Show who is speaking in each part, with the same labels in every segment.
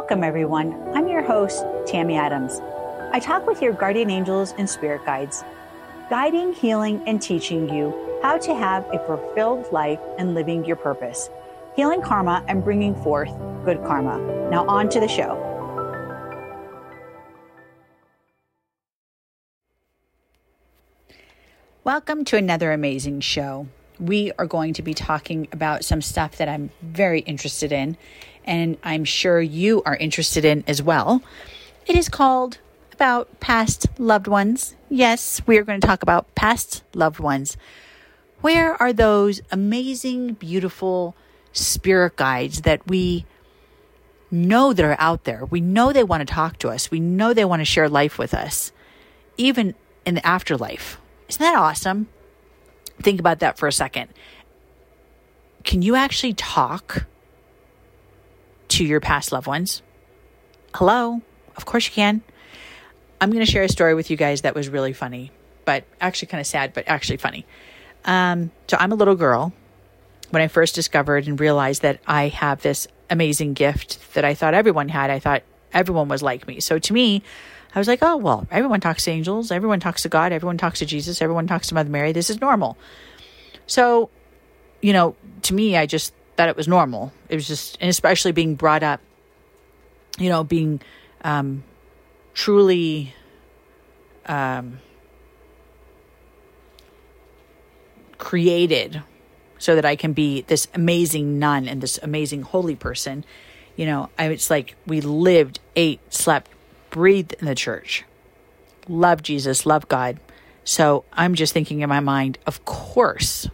Speaker 1: Welcome, everyone. I'm your host, Tammy Adams. I talk with your guardian angels and spirit guides, guiding, healing, and teaching you how to have a fulfilled life and living your purpose, healing karma and bringing forth good karma. Now, on to the show. Welcome to another amazing show. We are going to be talking about some stuff that I'm very interested in, and I'm sure you are interested in as well. It is called about past loved ones. Yes, we are going to talk about past loved ones. Where are those amazing, beautiful spirit guides that we know that are out there? We know they want to talk to us. We know they want to share life with us, even in the afterlife. Isn't that awesome? Think about that for a second. Can you actually talk to your past loved ones? Hello? Of course you can. I'm going to share a story with you guys that was really funny, but actually kind of sad, but actually funny. Um, so I'm a little girl when I first discovered and realized that I have this amazing gift that I thought everyone had. I thought everyone was like me. So to me, I was like, oh, well, everyone talks to angels, everyone talks to God, everyone talks to Jesus, everyone talks to Mother Mary. This is normal. So, you know, to me, I just thought it was normal. It was just, and especially being brought up, you know, being um, truly um, created so that I can be this amazing nun and this amazing holy person. You know, I, it's like we lived, ate, slept, breathed in the church, love Jesus, love God. So I'm just thinking in my mind, of course,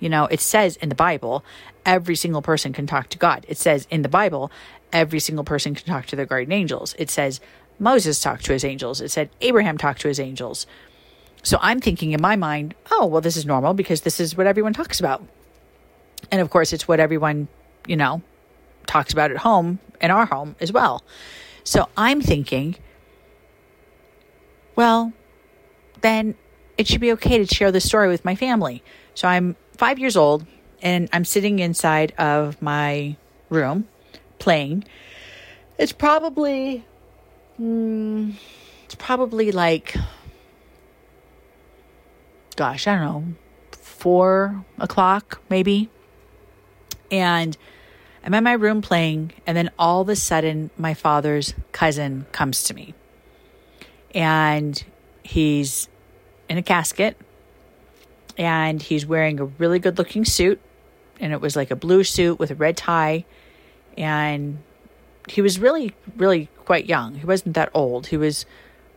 Speaker 1: you know, it says in the Bible, every single person can talk to God. It says in the Bible, every single person can talk to their guardian angels. It says Moses talked to his angels. It said Abraham talked to his angels. So I'm thinking in my mind, oh, well, this is normal because this is what everyone talks about. And of course, it's what everyone, you know, talks about at home in our home as well. So I'm thinking, well, then it should be okay to share this story with my family. So I'm five years old and I'm sitting inside of my room playing. It's probably Mm, it's probably like, gosh, I don't know, four o'clock maybe. And I'm in my room playing, and then all of a sudden, my father's cousin comes to me. And he's in a casket, and he's wearing a really good looking suit. And it was like a blue suit with a red tie. And he was really, really quite young. He wasn't that old. He was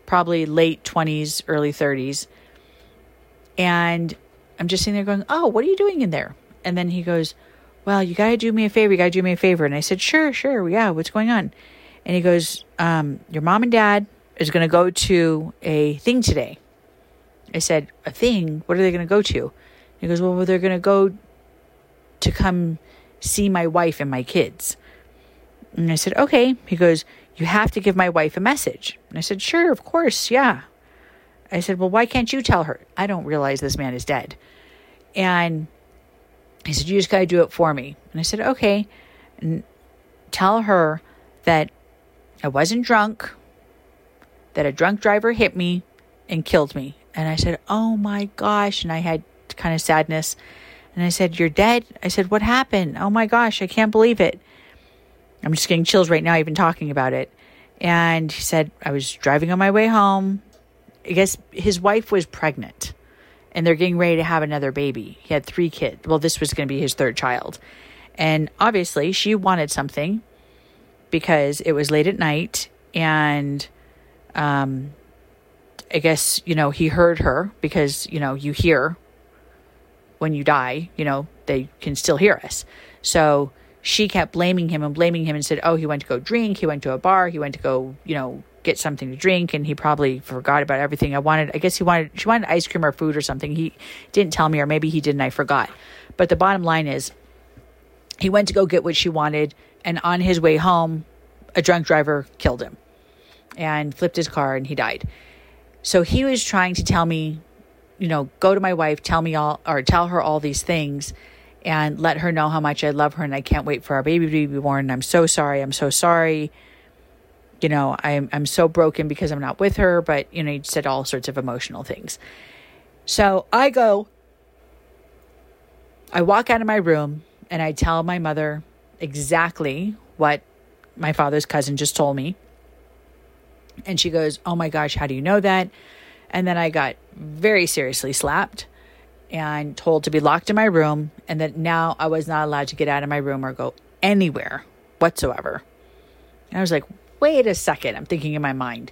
Speaker 1: probably late 20s, early 30s. And I'm just sitting there going, Oh, what are you doing in there? And then he goes, Well, you got to do me a favor. You got to do me a favor. And I said, Sure, sure. Yeah. What's going on? And he goes, um, Your mom and dad is to go to a thing today. I said, A thing? What are they going to go to? He goes, Well, they're going to go to come see my wife and my kids. And I said, okay. He goes, you have to give my wife a message. And I said, sure, of course, yeah. I said, well, why can't you tell her? I don't realize this man is dead. And he said, you just got to do it for me. And I said, okay. And tell her that I wasn't drunk, that a drunk driver hit me and killed me. And I said, oh my gosh. And I had kind of sadness. And I said, You're dead? I said, What happened? Oh my gosh, I can't believe it. I'm just getting chills right now, even talking about it. And he said, I was driving on my way home. I guess his wife was pregnant and they're getting ready to have another baby. He had three kids. Well, this was going to be his third child. And obviously, she wanted something because it was late at night. And um, I guess, you know, he heard her because, you know, you hear when you die, you know, they can still hear us. So she kept blaming him and blaming him and said, "Oh, he went to go drink. He went to a bar. He went to go, you know, get something to drink, and he probably forgot about everything. I wanted. I guess he wanted. She wanted ice cream or food or something. He didn't tell me, or maybe he didn't. I forgot. But the bottom line is, he went to go get what she wanted, and on his way home, a drunk driver killed him, and flipped his car, and he died. So he was trying to tell me, you know, go to my wife, tell me all, or tell her all these things and let her know how much I love her and I can't wait for our baby to be born. I'm so sorry. I'm so sorry. you know, I'm I'm so broken because I'm not with her, but you know, he said all sorts of emotional things. So I go I walk out of my room and I tell my mother exactly what my father's cousin just told me. And she goes, Oh my gosh, how do you know that? And then I got very seriously slapped and told to be locked in my room, and that now I was not allowed to get out of my room or go anywhere whatsoever. And I was like, wait a second, I'm thinking in my mind.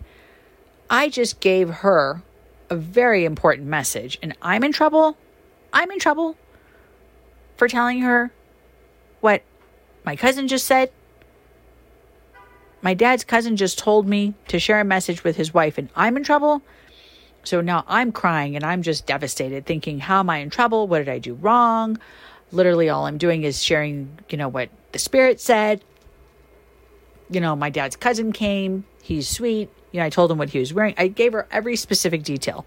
Speaker 1: I just gave her a very important message, and I'm in trouble. I'm in trouble for telling her what my cousin just said. My dad's cousin just told me to share a message with his wife, and I'm in trouble. So now I'm crying and I'm just devastated, thinking, how am I in trouble? What did I do wrong? Literally, all I'm doing is sharing, you know, what the spirit said. You know, my dad's cousin came. He's sweet. You know, I told him what he was wearing. I gave her every specific detail.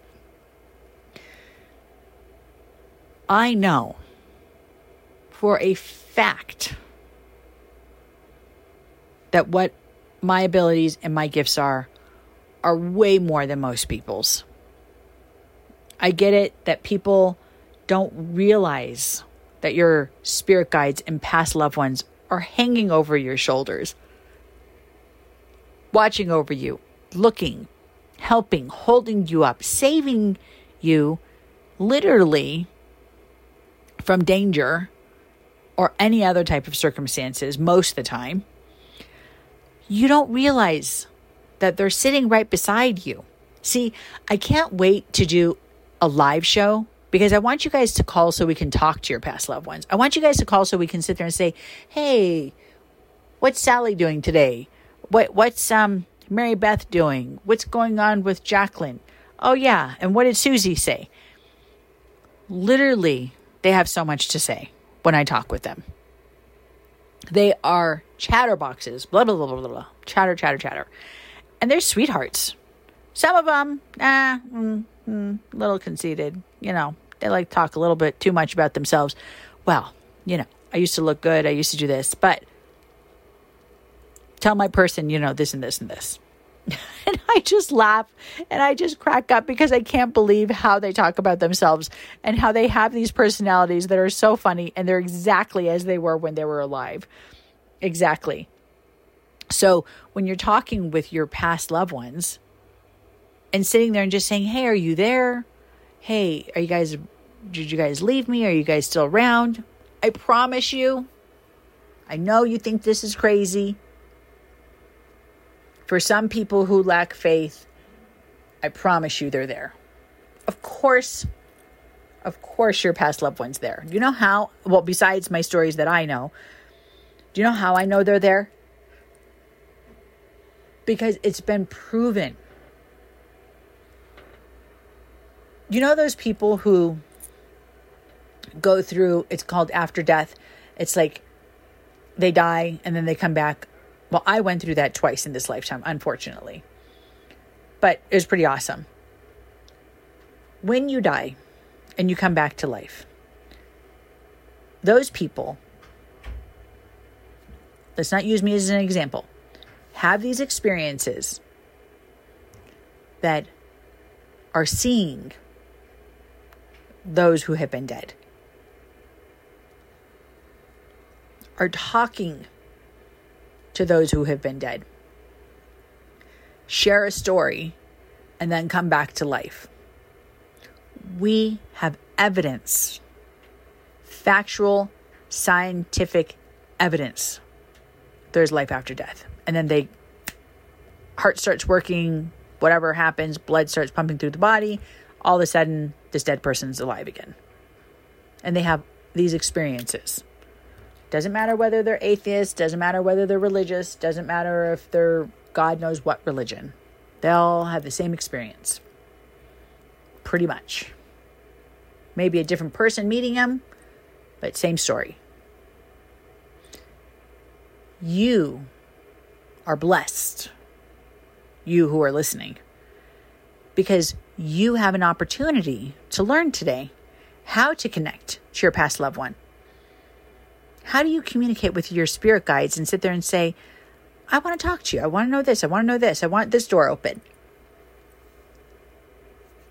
Speaker 1: I know for a fact that what my abilities and my gifts are are way more than most people's. I get it that people don't realize that your spirit guides and past loved ones are hanging over your shoulders, watching over you, looking, helping, holding you up, saving you literally from danger or any other type of circumstances most of the time. You don't realize that they're sitting right beside you. See, I can't wait to do a live show because I want you guys to call so we can talk to your past loved ones. I want you guys to call so we can sit there and say, "Hey, what's Sally doing today? What what's um Mary Beth doing? What's going on with Jacqueline? Oh yeah, and what did Susie say?" Literally, they have so much to say when I talk with them. They are chatterboxes, blah blah blah blah blah, chatter chatter chatter, and they're sweethearts. Some of them, ah, mm, mm, little conceited. You know, they like talk a little bit too much about themselves. Well, you know, I used to look good. I used to do this, but tell my person, you know, this and this and this. and I just laugh and I just crack up because I can't believe how they talk about themselves and how they have these personalities that are so funny and they're exactly as they were when they were alive. Exactly. So when you're talking with your past loved ones, and sitting there and just saying, Hey, are you there? Hey, are you guys, did you guys leave me? Are you guys still around? I promise you, I know you think this is crazy. For some people who lack faith, I promise you they're there. Of course, of course, your past loved one's there. You know how? Well, besides my stories that I know, do you know how I know they're there? Because it's been proven you know those people who go through it's called after death it's like they die and then they come back well i went through that twice in this lifetime unfortunately. But it was pretty awesome. When you die and you come back to life those people let's not use me as an example have these experiences that are seeing those who have been dead, are talking to those who have been dead, share a story, and then come back to life. We have evidence, factual, scientific evidence. There's life after death. And then they heart starts working, whatever happens, blood starts pumping through the body, all of a sudden this dead person's alive again. And they have these experiences. Doesn't matter whether they're atheist, doesn't matter whether they're religious, doesn't matter if they're God knows what religion. They all have the same experience. Pretty much. Maybe a different person meeting them, but same story. You are blessed, you who are listening, because you have an opportunity to learn today how to connect to your past loved one. How do you communicate with your spirit guides and sit there and say, I want to talk to you. I want to know this. I want to know this. I want this door open.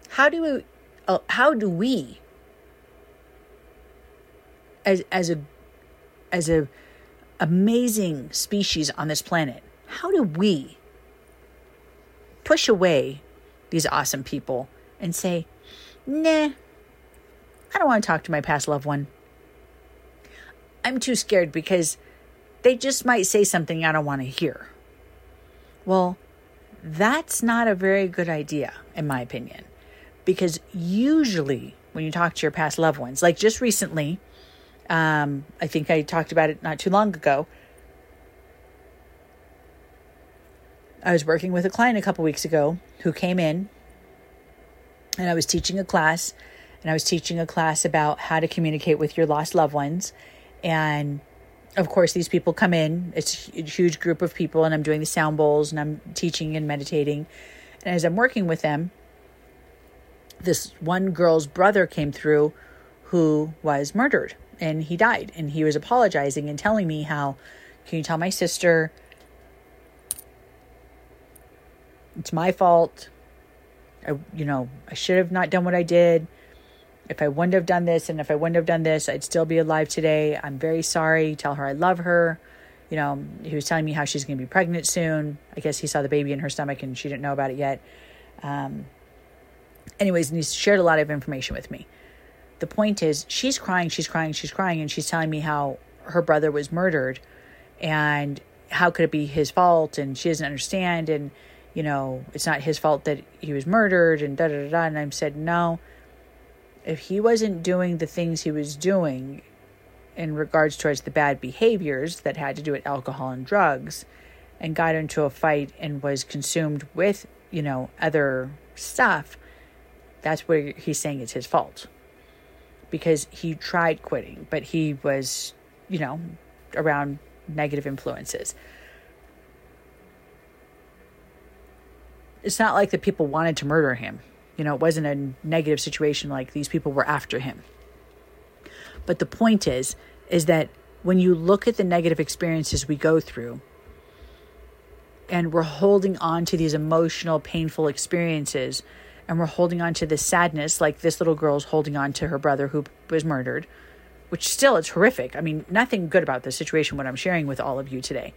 Speaker 1: How do we, uh, how do we as as a as a amazing species on this planet, how do we push away these awesome people and say, nah, I don't want to talk to my past loved one. I'm too scared because they just might say something I don't want to hear. Well, that's not a very good idea, in my opinion, because usually when you talk to your past loved ones, like just recently, um, I think I talked about it not too long ago. I was working with a client a couple weeks ago who came in and I was teaching a class and I was teaching a class about how to communicate with your lost loved ones. And of course, these people come in, it's a huge group of people, and I'm doing the sound bowls and I'm teaching and meditating. And as I'm working with them, this one girl's brother came through who was murdered and he died. And he was apologizing and telling me how, can you tell my sister it's my fault? I, you know, I should have not done what I did. If I wouldn't have done this and if I wouldn't have done this, I'd still be alive today. I'm very sorry. Tell her I love her. You know, he was telling me how she's going to be pregnant soon. I guess he saw the baby in her stomach and she didn't know about it yet. Um, anyways, and he shared a lot of information with me. The point is, she's crying, she's crying, she's crying, and she's telling me how her brother was murdered and how could it be his fault and she doesn't understand and you know, it's not his fault that he was murdered and da da da. da. And I said, no, if he wasn't doing the things he was doing in regards towards the bad behaviors that had to do with alcohol and drugs and got into a fight and was consumed with, you know, other stuff, that's where he's saying it's his fault. Because he tried quitting, but he was, you know, around negative influences. it's not like the people wanted to murder him. You know, it wasn't a negative situation like these people were after him. But the point is, is that when you look at the negative experiences we go through, and we're holding on to these emotional, painful experiences, and we're holding on to the sadness, like this little girl's holding on to her brother who was murdered, which still it's horrific. I mean, nothing good about the situation, what I'm sharing with all of you today.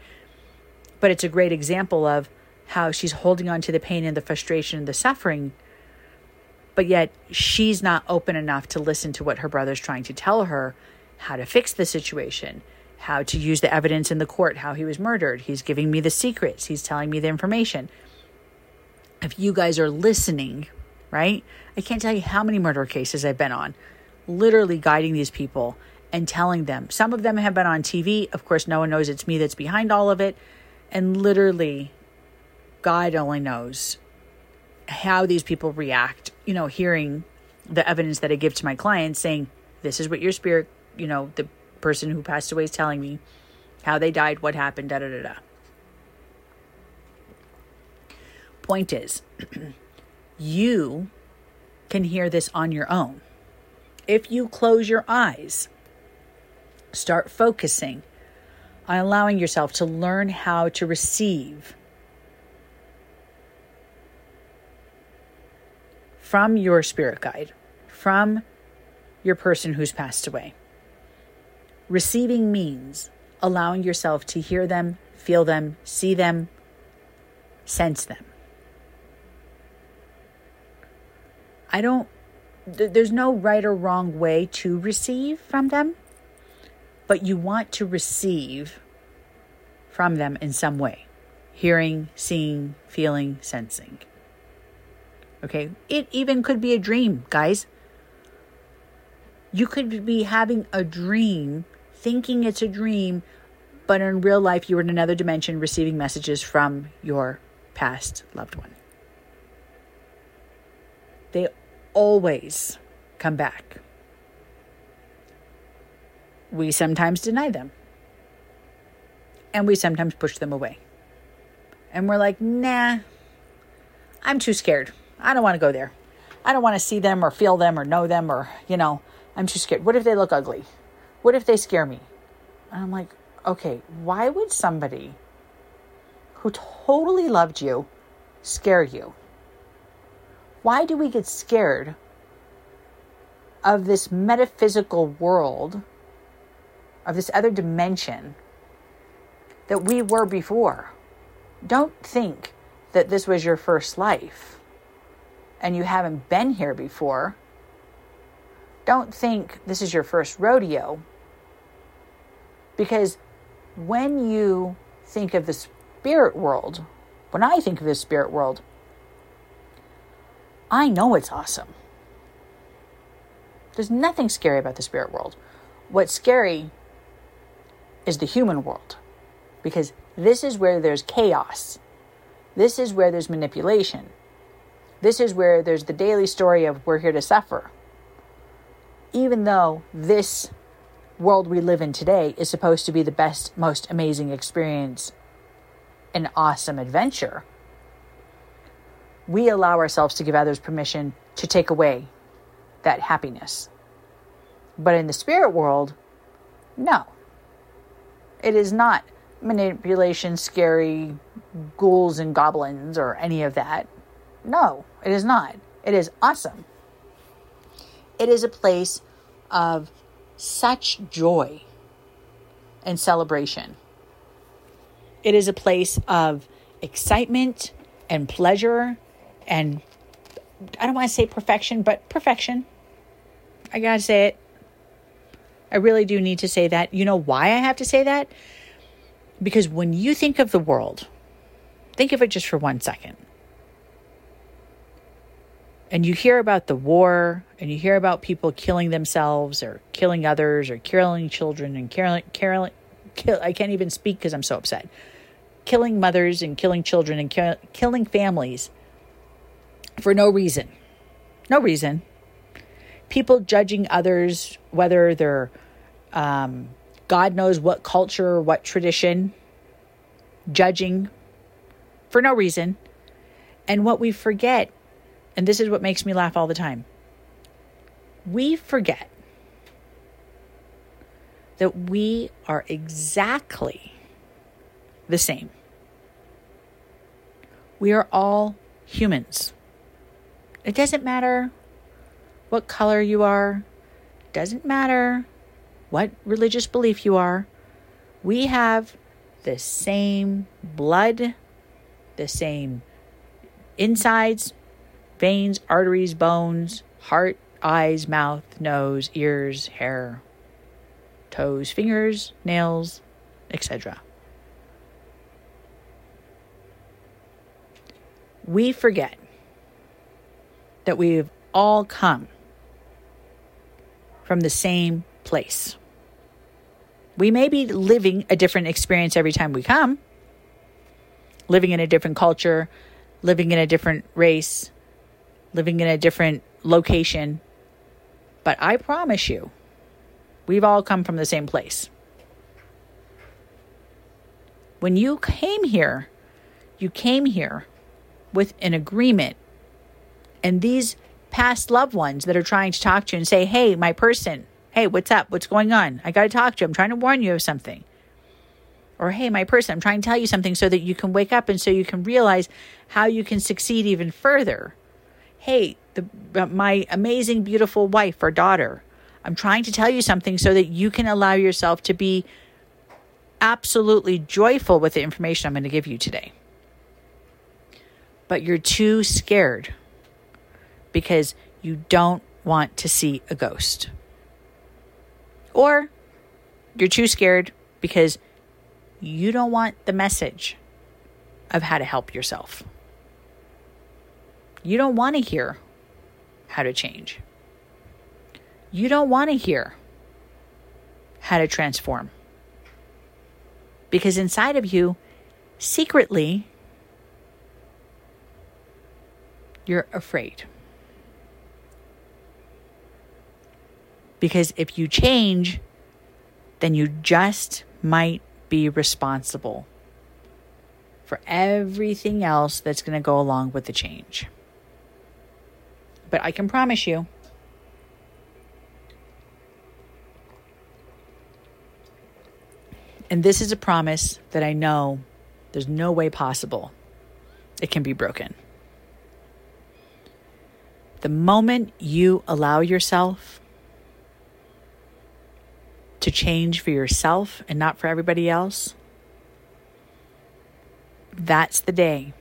Speaker 1: But it's a great example of how she's holding on to the pain and the frustration and the suffering, but yet she's not open enough to listen to what her brother's trying to tell her how to fix the situation, how to use the evidence in the court, how he was murdered. He's giving me the secrets, he's telling me the information. If you guys are listening, right? I can't tell you how many murder cases I've been on, literally guiding these people and telling them. Some of them have been on TV. Of course, no one knows it's me that's behind all of it. And literally God only knows how these people react, you know, hearing the evidence that I give to my clients saying, this is what your spirit, you know, the person who passed away is telling me, how they died, what happened, da da da da. Point is, you can hear this on your own. If you close your eyes, start focusing on allowing yourself to learn how to receive from your spirit guide, from your person who's passed away. Receiving means allowing yourself to hear them, feel them, see them, sense them. I don't, th- there's no right or wrong way to receive from them, but you want to receive from them in some way hearing, seeing, feeling, sensing. Okay. It even could be a dream, guys. You could be having a dream, thinking it's a dream, but in real life, you were in another dimension receiving messages from your past loved one. They always come back. We sometimes deny them, and we sometimes push them away. And we're like, nah, I'm too scared. I don't want to go there. I don't want to see them or feel them or know them or, you know, I'm too scared. What if they look ugly? What if they scare me? And I'm like, okay, why would somebody who totally loved you scare you? Why do we get scared of this metaphysical world, of this other dimension that we were before? Don't think that this was your first life and you haven't been here before. Don't think this is your first rodeo because when you think of the spirit world, when I think of the spirit world, I know it's awesome. There's nothing scary about the spirit world. What's scary is the human world because this is where there's chaos. This is where there's manipulation. This is where there's the daily story of we're here to suffer. Even though this world we live in today is supposed to be the best, most amazing experience, an awesome adventure, we allow ourselves to give others permission to take away that happiness. But in the spirit world, no. It is not manipulation, scary ghouls and goblins or any of that. No, it is not. It is awesome. It is a place of such joy and celebration. It is a place of excitement and pleasure and I don't want to say perfection, but perfection. I got to say it. I really do need to say that. You know why I have to say that? Because when you think of the world, think of it just for one second. And you hear about the war, and you hear about people killing themselves, or killing others, or killing children, and killing, killing, kill, I can't even speak because I'm so upset. Killing mothers and killing children and kill, killing families for no reason. No reason. People judging others, whether they're um, God knows what culture, what tradition, judging for no reason. And what we forget, and this is what makes me laugh all the time, we forget that we are exactly the same. We are all humans. It doesn't matter what color you are, doesn't matter what religious belief you are. We have the same blood, the same insides, veins, arteries, bones, heart, eyes, mouth, nose, ears, hair, toes, fingers, nails, etc. We forget that we've all come from the same place. We may be living a different experience every time we come, living in a different culture, living in a different race, living in a different location. But I promise you, we've all come from the same place. When you came here, you came here with an agreement and these past loved ones that are trying to talk to you and say, hey, my person, hey, what's up? What's going on? I got to talk to you. I'm trying to warn you of something. Or, hey, my person, I'm trying to tell you something so that you can wake up and so you can realize how you can succeed even further. Hey, the, uh, my amazing, beautiful wife or daughter, I'm trying to tell you something so that you can allow yourself to be absolutely joyful with the information I'm going to give you today. But you're too scared because you don't want to see a ghost. Or you're too scared because you don't want the message of how to help yourself. You don't want to hear how to change. You don't want to hear how to transform. Because inside of you, secretly, you're afraid. Because if you change, then you just might be responsible for everything else that's going to go along with the change. But I can promise you, and this is a promise that I know There's no way possible it can be broken. The moment you allow yourself to change for yourself and not for everybody else, that's the day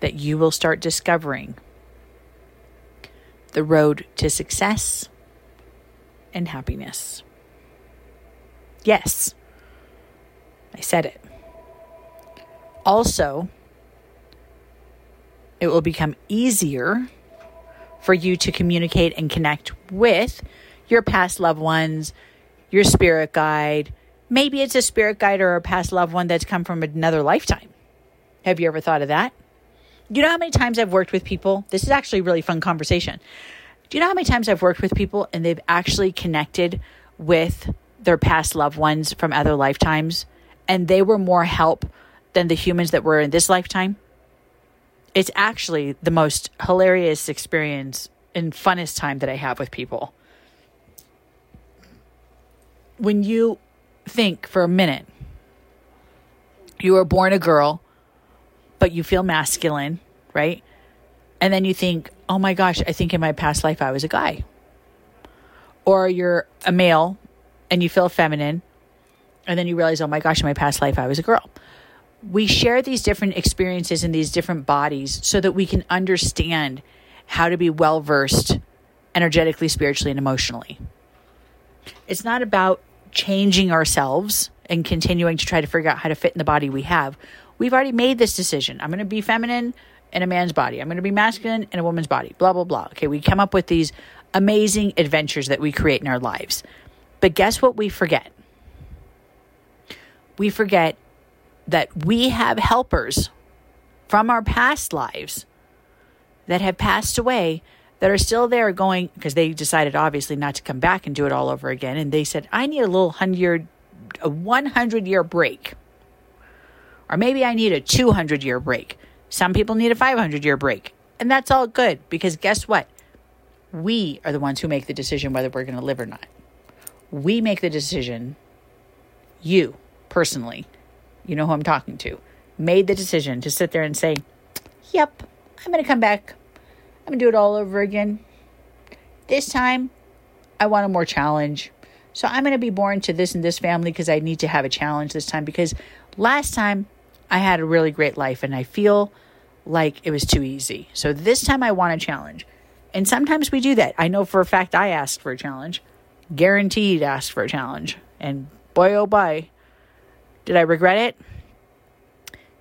Speaker 1: that you will start discovering the road to success and happiness. Yes, I said it. Also, it will become easier for you to communicate and connect with your past loved ones, your spirit guide. Maybe it's a spirit guide or a past loved one that's come from another lifetime. Have you ever thought of that? Do you know how many times I've worked with people? This is actually a really fun conversation. Do you know how many times I've worked with people and they've actually connected with their past loved ones from other lifetimes and they were more help than the humans that were in this lifetime? It's actually the most hilarious experience and funnest time that I have with people. When you think for a minute, you were born a girl but you feel masculine, right? And then you think, oh my gosh, I think in my past life I was a guy. Or you're a male and you feel feminine. And then you realize, oh my gosh, in my past life I was a girl. We share these different experiences in these different bodies so that we can understand how to be well versed energetically, spiritually, and emotionally. It's not about changing ourselves and continuing to try to figure out how to fit in the body we have. We've already made this decision. I'm going to be feminine in a man's body. I'm going to be masculine in a woman's body. Blah, blah, blah. Okay, we come up with these amazing adventures that we create in our lives. But guess what we forget? We forget that we have helpers from our past lives that have passed away that are still there going because they decided obviously not to come back and do it all over again and they said i need a little hundred a 100 year break or maybe I need a 200 year break. Some people need a 500 year break. And that's all good because guess what? We are the ones who make the decision whether we're going to live or not. We make the decision, you personally, you know who I'm talking to, made the decision to sit there and say, Yep, I'm going to come back. I'm going to do it all over again. This time, I want a more challenge. So I'm going to be born to this and this family because I need to have a challenge this time because last time I had a really great life and I feel like it was too easy. So this time I want a challenge. And sometimes we do that. I know for a fact I asked for a challenge, guaranteed asked for a challenge. And boy, oh boy, did I regret it?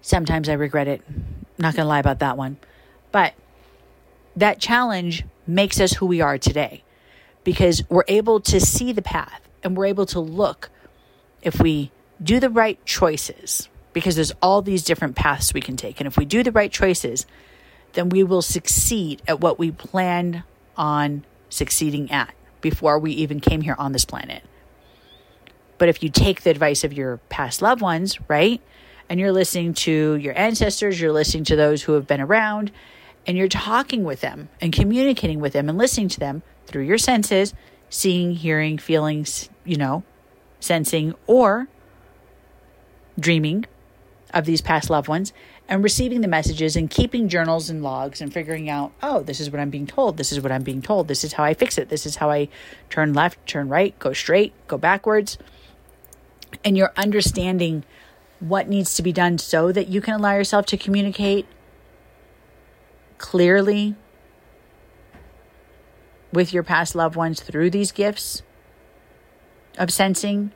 Speaker 1: Sometimes I regret it. Not going to lie about that one. But that challenge makes us who we are today because we're able to see the path and we're able to look if we do the right choices because there's all these different paths we can take. And if we do the right choices, then we will succeed at what we planned on succeeding at before we even came here on this planet. But if you take the advice of your past loved ones, right? And you're listening to your ancestors, you're listening to those who have been around, and you're talking with them and communicating with them and listening to them through your senses, seeing, hearing, feelings, you know, sensing, or dreaming, of these past loved ones and receiving the messages and keeping journals and logs and figuring out, oh, this is what I'm being told. This is what I'm being told. This is how I fix it. This is how I turn left, turn right, go straight, go backwards. And you're understanding what needs to be done so that you can allow yourself to communicate clearly with your past loved ones through these gifts of sensing,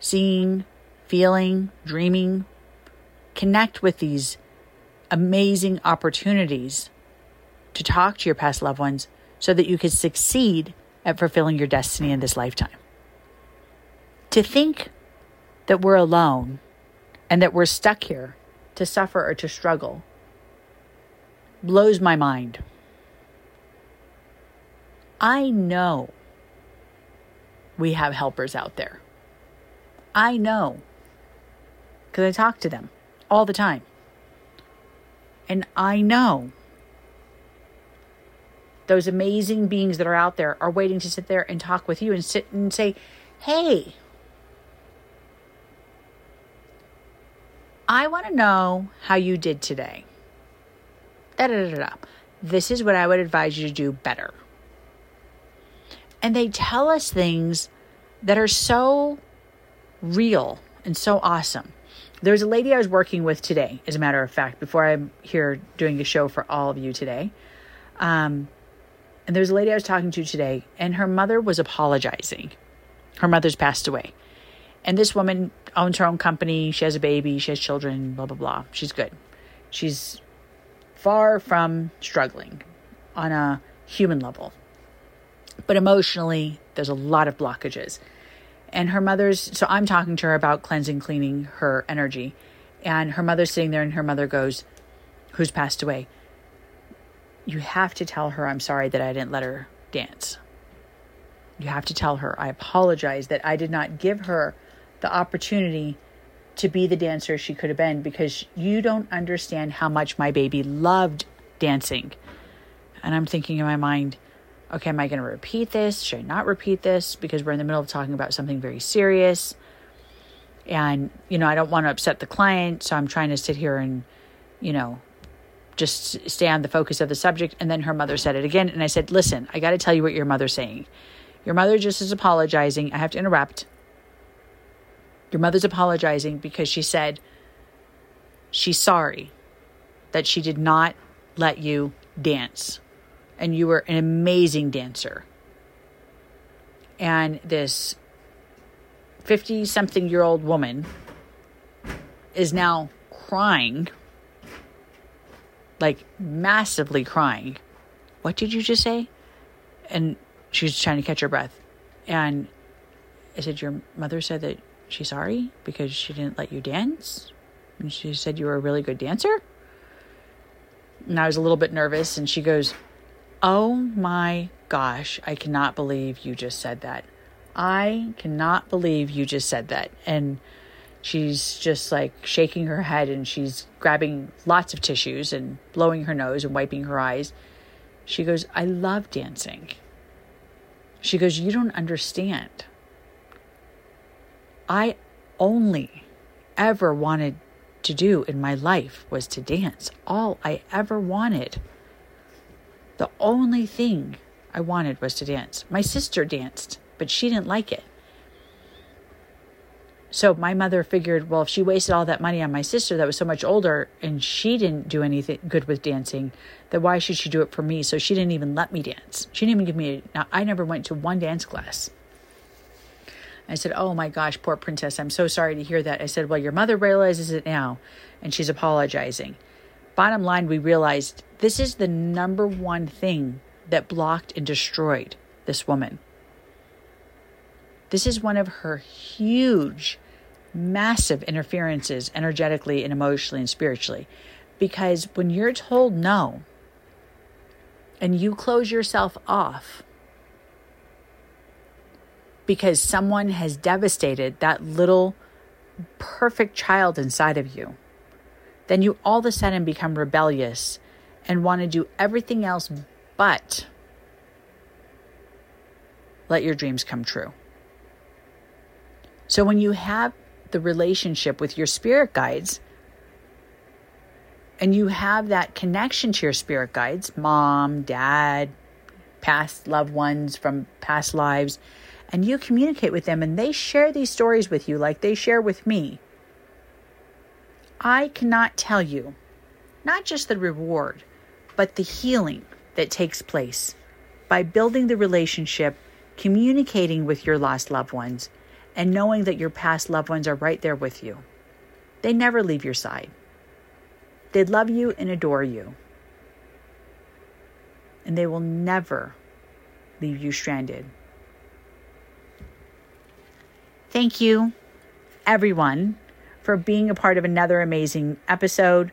Speaker 1: seeing, feeling, dreaming, connect with these amazing opportunities to talk to your past loved ones so that you can succeed at fulfilling your destiny in this lifetime. To think that we're alone and that we're stuck here to suffer or to struggle blows my mind. I know we have helpers out there. I know because I talk to them all the time. And I know those amazing beings that are out there are waiting to sit there and talk with you and sit and say, hey, I want to know how you did today. Da, da, da, da. This is what I would advise you to do better. And they tell us things that are so real and so awesome. There was a lady I was working with today, as a matter of fact, before I'm here doing a show for all of you today. Um, and there was a lady I was talking to today, and her mother was apologizing. Her mother's passed away. And this woman owns her own company. She has a baby. She has children, blah, blah, blah. She's good. She's far from struggling on a human level. But emotionally, there's a lot of blockages. And her mother's, so I'm talking to her about cleansing, cleaning her energy. And her mother's sitting there, and her mother goes, Who's passed away? You have to tell her I'm sorry that I didn't let her dance. You have to tell her I apologize that I did not give her the opportunity to be the dancer she could have been because you don't understand how much my baby loved dancing. And I'm thinking in my mind, okay, am I going to repeat this? Should I not repeat this? Because we're in the middle of talking about something very serious. And, you know, I don't want to upset the client. So I'm trying to sit here and, you know, just stay on the focus of the subject. And then her mother said it again. And I said, listen, I got to tell you what your mother's saying. Your mother just is apologizing. I have to interrupt. Your mother's apologizing because she said she's sorry that she did not let you dance and you were an amazing dancer. And this 50 something year old woman is now crying, like massively crying. What did you just say? And she's trying to catch her breath. And I said, Your mother said that she's sorry because she didn't let you dance? And she said you were a really good dancer? And I was a little bit nervous. And she goes, Oh my gosh, I cannot believe you just said that. I cannot believe you just said that. And she's just like shaking her head and she's grabbing lots of tissues and blowing her nose and wiping her eyes. She goes, I love dancing. She goes, You don't understand. I only ever wanted to do in my life was to dance. All I ever wanted. The only thing I wanted was to dance. My sister danced, but she didn't like it. So my mother figured, well, if she wasted all that money on my sister that was so much older and she didn't do anything good with dancing, then why should she do it for me? So she didn't even let me dance. She didn't even give me, a, I never went to one dance class. I said, Oh my gosh, poor princess. I'm so sorry to hear that. I said, Well, your mother realizes it now and she's apologizing. Bottom line, we realized this is the number one thing that blocked and destroyed this woman. This is one of her huge, massive interferences energetically and emotionally and spiritually. Because when you're told no and you close yourself off because someone has devastated that little perfect child inside of you then you all of a sudden become rebellious and want to do everything else but let your dreams come true. So when you have the relationship with your spirit guides, and you have that connection to your spirit guides, mom, dad, past loved ones from past lives, and you communicate with them and they share these stories with you like they share with me I cannot tell you not just the reward, but the healing that takes place by building the relationship, communicating with your lost loved ones, and knowing that your past loved ones are right there with you. They never leave your side. They love you and adore you. And they will never leave you stranded. Thank you, everyone, for being a part of another amazing episode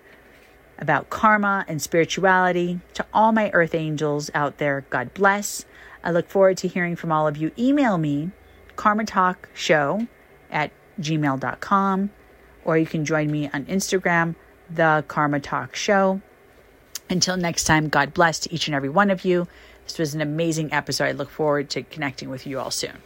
Speaker 1: about karma and spirituality. To all my earth angels out there, God bless. I look forward to hearing from all of you. Email me, karma talk show at gmail.com, or you can join me on Instagram, The Karma Talk Show. Until next time, God bless to each and every one of you. This was an amazing episode. I look forward to connecting with you all soon.